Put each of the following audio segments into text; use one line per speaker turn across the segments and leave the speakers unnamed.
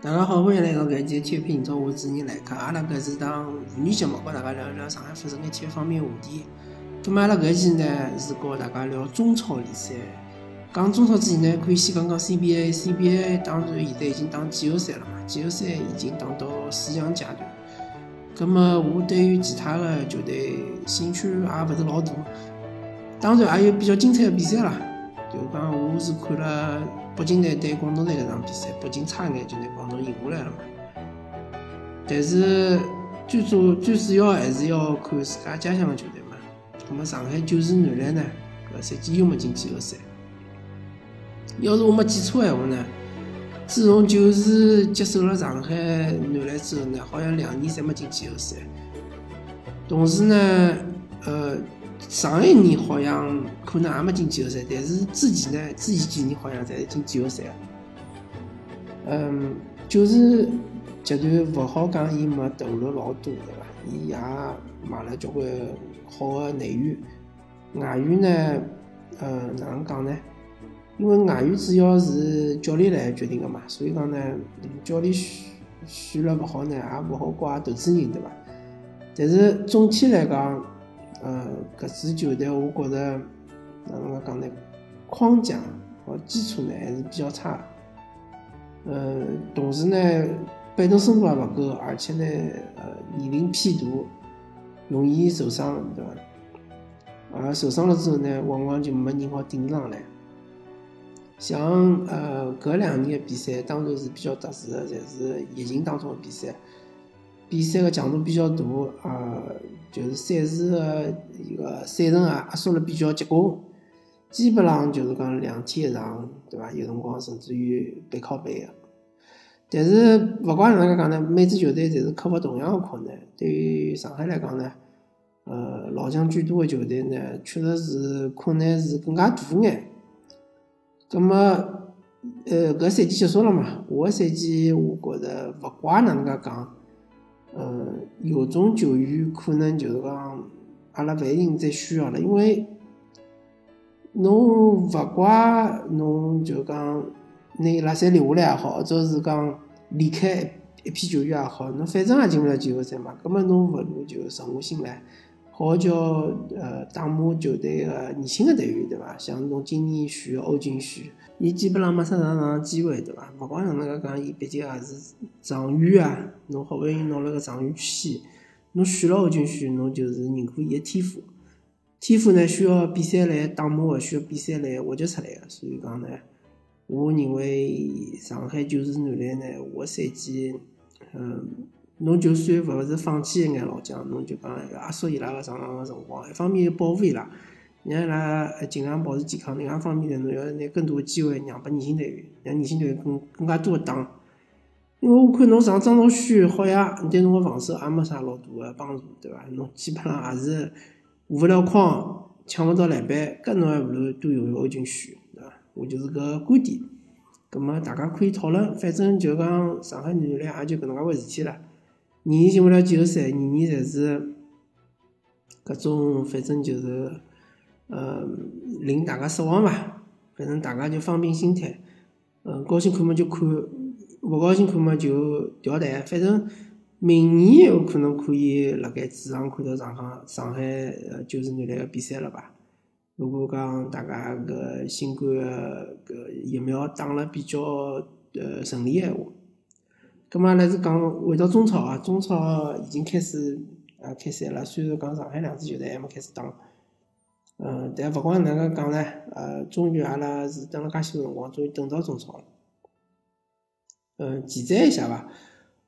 大家好，欢迎来到搿期体育频道，我主持人来客。阿拉搿是档妇女节目，和大家聊聊上海发生的体育方面话题。咁阿拉搿期呢是和大家聊中超联赛。讲中超之前呢，可以先讲讲 CBA。CBA 当然现在已经打季后赛了嘛，季后赛已经打到四强阶段。咁么我对于其他的球队兴趣也勿是老大，当然也有比较精彩的比赛啦。就讲我是看了北京队对广东队搿场比赛，北京差一眼就拿广东赢下来了嘛。但是最主最主要还是要看自家家乡的球队嘛。那么上海九市男篮呢，搿赛季又没进季后赛。要是我没记错闲话呢，自从九市接手了上海男篮之后呢，好像两年侪没进季后赛。同时呢，呃。上一年好像可能也没进季后赛，但是之前呢，之前几年好像侪是进季后赛。嗯，就是集团勿好讲，伊没投入老多，对伐？伊也买了交关好的内援，外援呢，呃，哪能讲呢？因为外援主要是教练来决定的嘛，所以讲呢，教练选选了勿好呢，也勿好怪投资人，对伐？但是总体来讲，呃，搿支球队我觉着哪能讲呢？框架和基础呢还是比较差。呃，同时呢，板凳深度也勿够，而且呢，呃，年龄偏大，容易受伤，对伐？而受伤了之后呢，往往就没人好顶上来。像呃搿两年的比赛，当然是比较特殊的，侪是疫情当中的比赛。比赛个强度比较大，啊，就是赛事个一个赛程啊，压缩了比较结棍，基本上就是讲两天一场，对伐？有辰光甚至于背靠背个。但是勿管哪能介讲呢，每支球队侪是克服同样个困难。对于上海来讲呢，呃，老将居多个球队呢，确实是困难是更加大眼。葛么，呃，搿赛季结束了嘛？下个赛季我觉着勿怪哪能介讲。呃，有种球员可能就是讲，阿拉勿一定再需要了，因为侬勿怪侬就讲拿伊拉侪留下来也好，或者是讲离开一批球员也好，侬反正也进勿了季后赛嘛，葛末侬勿如就沉下心来，好好教呃打磨球队个年轻个队员，对伐？像侬今年选个欧锦旭。伊基本上没啥上场机会，对伐？勿管哪能介讲，伊毕竟也是状元啊！侬好不容易拿了个状元签，侬选了欧锦旭，侬就是认可伊个天赋。天赋呢，需要比赛来打磨，需要比赛来挖掘出来个。所以讲呢，我认为上海九市男篮呢，下个赛季，嗯，侬就算勿是放弃一眼老将，侬就讲压缩伊拉个上场个辰光，一方面保护伊拉。让伊拉尽量保持健康，另外一方面呢，侬要拿更多个机会让拨年轻队员，让年轻队员更更加多个打。因为我看侬上张兆旭好像对侬个防守也没啥老大个帮助，对伐？侬基本上也是下勿了框，抢勿到篮板，搿侬还勿如多用用欧锦旭，对伐？我就是搿观点。葛末大家可以讨论，反正就讲上海男篮也就搿能介回事体了。年年进勿了季后赛，年年侪是搿种，反正就是。呃，令大家失望吧。反正大家就放平心态，嗯，高兴看嘛就看，勿高兴看嘛就调台。反正明年有可能可以辣盖主场看到上海上海呃九市男篮个比赛了吧？如果讲大家搿新冠搿疫苗打了比较呃顺利闲话，葛末阿拉是讲回到中超啊，中超已经开始呃开赛了。虽然讲上海两支球队还没开始打。嗯，但勿管哪能讲呢，呃，终于阿拉是等了介许多辰光，终于等到中超了。嗯，记载一下伐？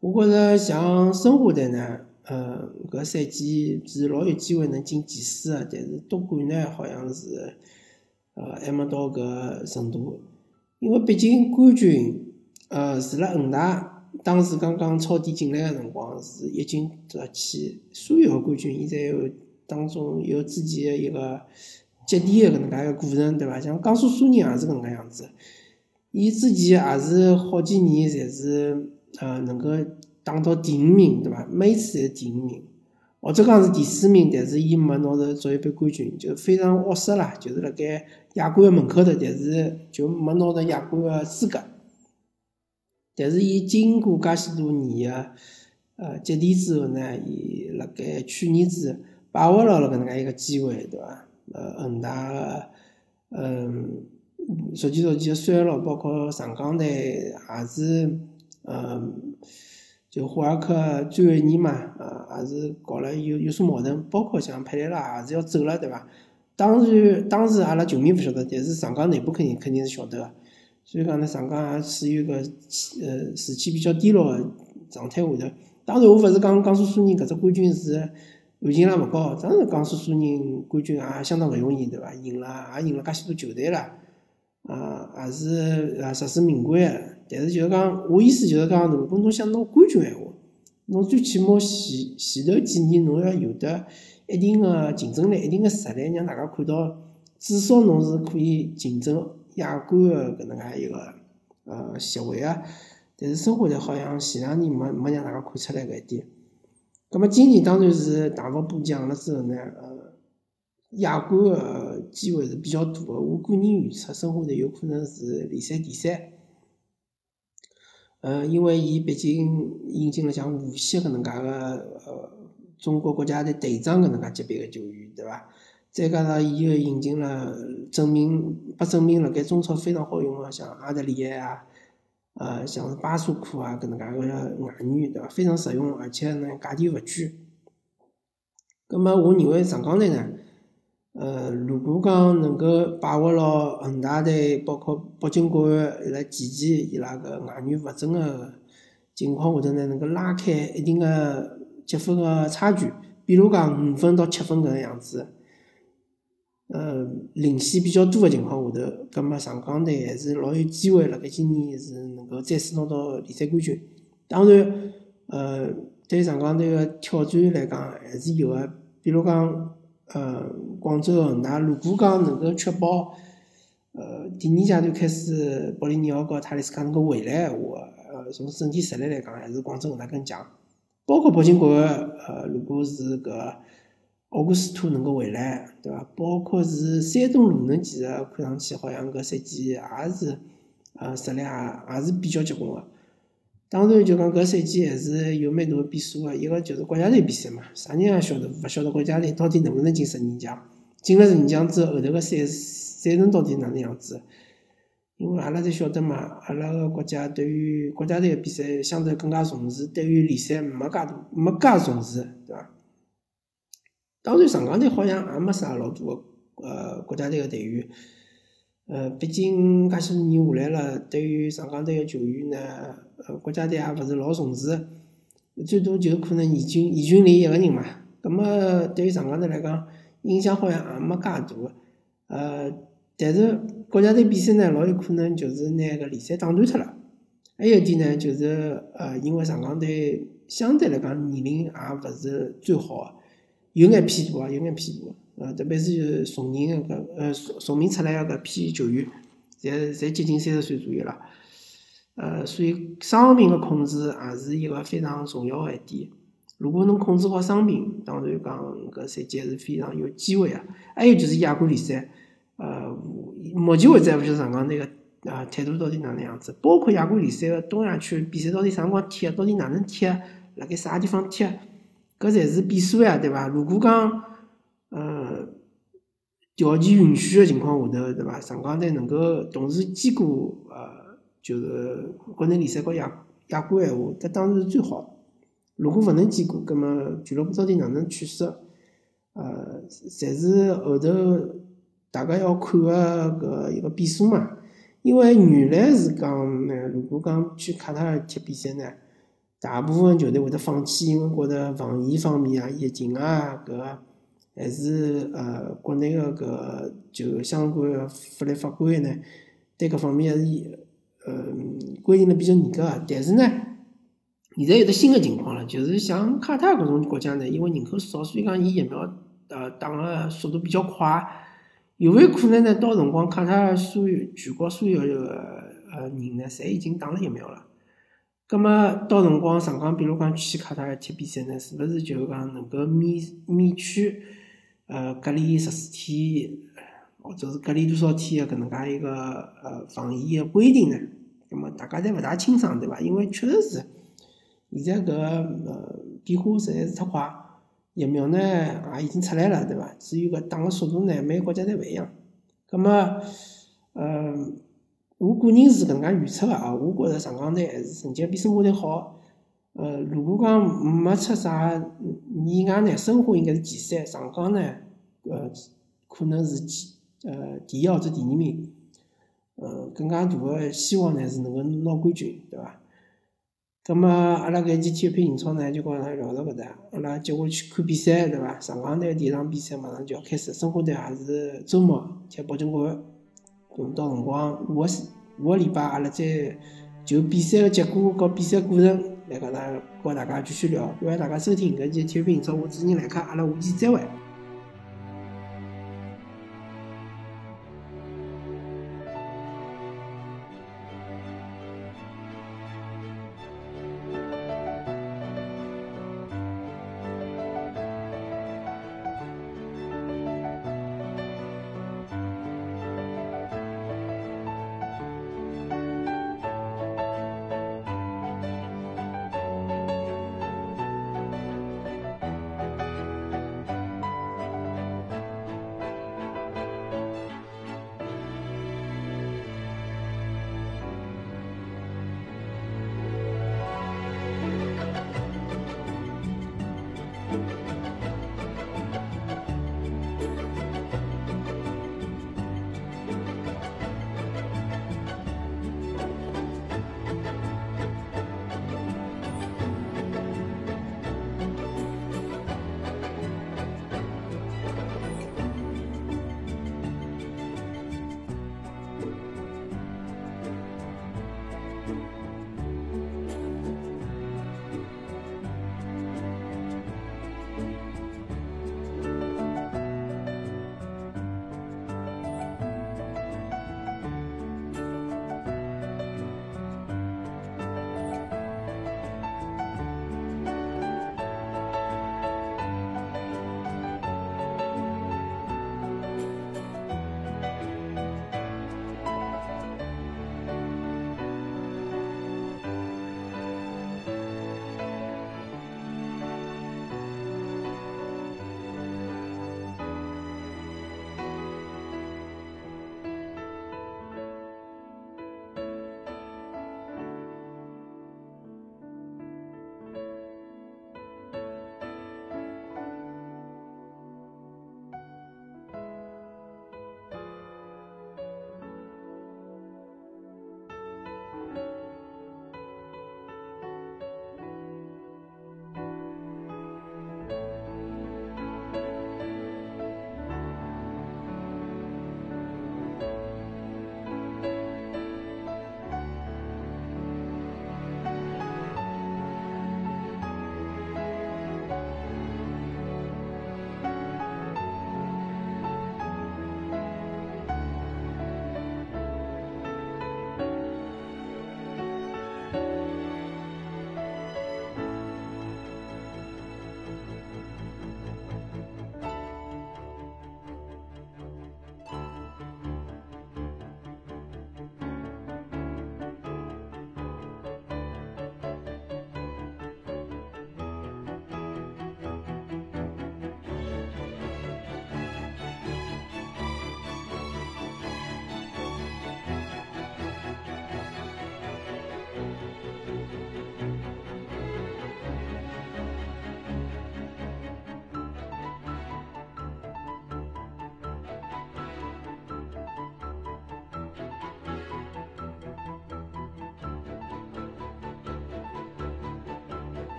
我觉着像申花队呢，呃，搿赛季是老有机会能进前四个，但是夺冠呢，好像是呃还没到搿程度。因为毕竟冠军，呃，是辣恒大当时刚刚超帝进来个辰光，是已经夺起所有个冠军，现在有。当中有自己的一个积淀的搿能介个过程，对伐？像江苏苏宁也是搿能介样子，伊之前也是好几年侪是呃能够打到第五名，对伐？每次侪是第五名，或者讲是第四名，但是伊没拿着足协杯冠军，就非常恶失啦。就是辣盖亚冠个门口头，但是就没拿到亚冠个资格。但是伊经过介许多年个呃积淀之后呢，伊辣盖去年子把握牢了搿能介一个机会，对伐？呃，恒大个嗯，逐渐逐渐个衰落，包括上港队也是嗯，就霍尔克最后一年嘛，呃，也是搞了有有所矛盾，包括像佩雷拉也是要走了，对伐？当然，当时阿拉球迷勿晓得，但是上港内部肯定肯定是晓得个。所以讲呢，上港也处于个呃士气比较低落个状态下头。当然，我勿是讲江苏苏宁搿只冠军是含金量勿高，当然江苏苏宁冠军也相当勿容易，对伐？赢了也赢了介许多球队了，啊，也是啊实至名归个。但是就是讲，我意思就是讲，如果侬想拿冠军闲话，侬最起码前前头几年侬要有得。一定个竞争力，一定个实力，让大家看到，至少侬是可以竞争亚冠个搿能介一个呃协会啊。但是申花队好像前两年没没让大家看出来搿一点。葛末今年当然是大幅补强了之后呢，呃，亚冠个机会是比较大个。我个人预测申花队有可能是联赛第三。呃，因为伊毕竟引进了像无锡搿能介个呃。中国国家队队长搿能介级别个球员，对伐？再加上伊又引进了证明，拨证明辣盖中超非常好用个，像阿德里安啊，呃，像是巴苏库啊搿能介个外援，对伐？非常实用，而且呢价钿勿贵。葛末我认为上港队呢，呃，如果讲能够把握牢恒大队，包括北京国安伊拉前期伊拉个外援勿准个情况下头呢，能够拉开一定个。积分个差距，比如讲五分到七分搿能样子，呃，领先比较多的情况下头，葛末上港队还是老有机会辣盖今年是能够再次拿到联赛冠军。当然，呃，对上港队个挑战来讲还是有的，比如讲，呃，广州恒大如果讲能够确保，呃，第二阶段开始保利尼奥和塔利斯卡能够回来的话，呃，从整体实力来讲，还是广州恒大更强。包括北京国安，呃，如果是搿奥古斯托能够回来，对伐？包括是山东鲁能，其实看上去好像搿赛季也是，呃，实力也也是比较结棍个。当然，就讲搿赛季还是有蛮大个变数个，一个就是国家队比赛嘛，啥人也晓得，勿晓得国家队到底能勿能进十二强？进了十二强之后，后头个赛赛程到底哪能样子？因为阿拉侪晓得嘛，阿拉个国家对于国家队个比赛相对更加重视，对于联赛没介大没介重视，对伐？当然，上港队好像也没啥老多个呃国家队个队员，呃，毕竟介许多年下来了，对于上港队个球员呢，呃，国家队也勿是老重视，最多就可能严军严俊林一个人嘛。葛末对于上港队来讲，影响好像也没介大，呃，但是。国家队比赛呢，老有可能就是拿个联赛打断脱了。还有一点呢，就是呃，因为上港队相对来讲年龄也勿是最好个，有眼偏大啊，有眼偏大。呃，特别是崇宁个搿呃崇明出来个搿批球员，侪侪接近三十岁左右了。呃，所以伤病个控制也是一个非常重要个一点。如果侬控制好伤病，当然讲搿赛季还是非常有机会个。还有就是亚冠联赛。呃，目前为止还勿晓得上港队个啊态度到底哪能样子，包括亚冠联赛个东亚区比赛到底啥辰光踢，到底哪能踢，辣盖啥地方踢，搿侪是变数呀，对伐？如果讲呃条件允许的情况下头，对伐？上港队能够同时兼顾呃就是国内联赛和亚亚冠闲话，搿当然是最好。如果勿能兼顾，葛末俱乐部到底哪能取舍？呃，侪是后头。大家要看个搿一个变数嘛，因为原来是讲呢，如果讲去卡塔尔踢比赛呢，大部分球队会得放弃，因为觉得防疫方面啊、疫情啊搿还是呃国内个搿就相关法律法规呢，对搿方面还是呃规定的比较严格。但是呢，现在有得新个情况了，就是像卡塔尔搿种国家呢，因为人口少，所以讲伊疫苗呃打个速度比较快。有没有可能呢？到辰光，卡塔尔所有全国所有个呃人呢，侪已经打了疫苗了。葛么到辰光，上港比如讲去卡塔尔踢比赛呢，是勿是就讲能够免免去呃隔离十四天，或者是隔离多少天个搿能介一个呃防疫个规定呢？那么大家侪勿大清爽，对伐？因为确实是现在搿呃变化实在是太快，疫苗呢也已经出来了，对伐？至于搿打个速度呢，每个国家侪勿一样。葛末呃，我个人是搿能介预测个啊，我觉着上港队还是成绩比申花队好。呃，如果讲没出啥意外呢，申花应该是前三，上港呢，呃，可能是呃第一或者第二名。呃，更加大个希望呢是能够拿冠军，对伐？葛末阿拉搿期体育篇英超呢就跟大家聊到搿搭，阿拉接下去看比赛，对伐？上港队第一场比赛马上就要开始，申花队也是周末踢北京国安，嗯，到辰光下个下个礼拜阿拉再就比赛的结果和比赛过程来跟大和大家继续聊，感谢大家收听搿期体育频道，我主持人来客，阿拉下期再会。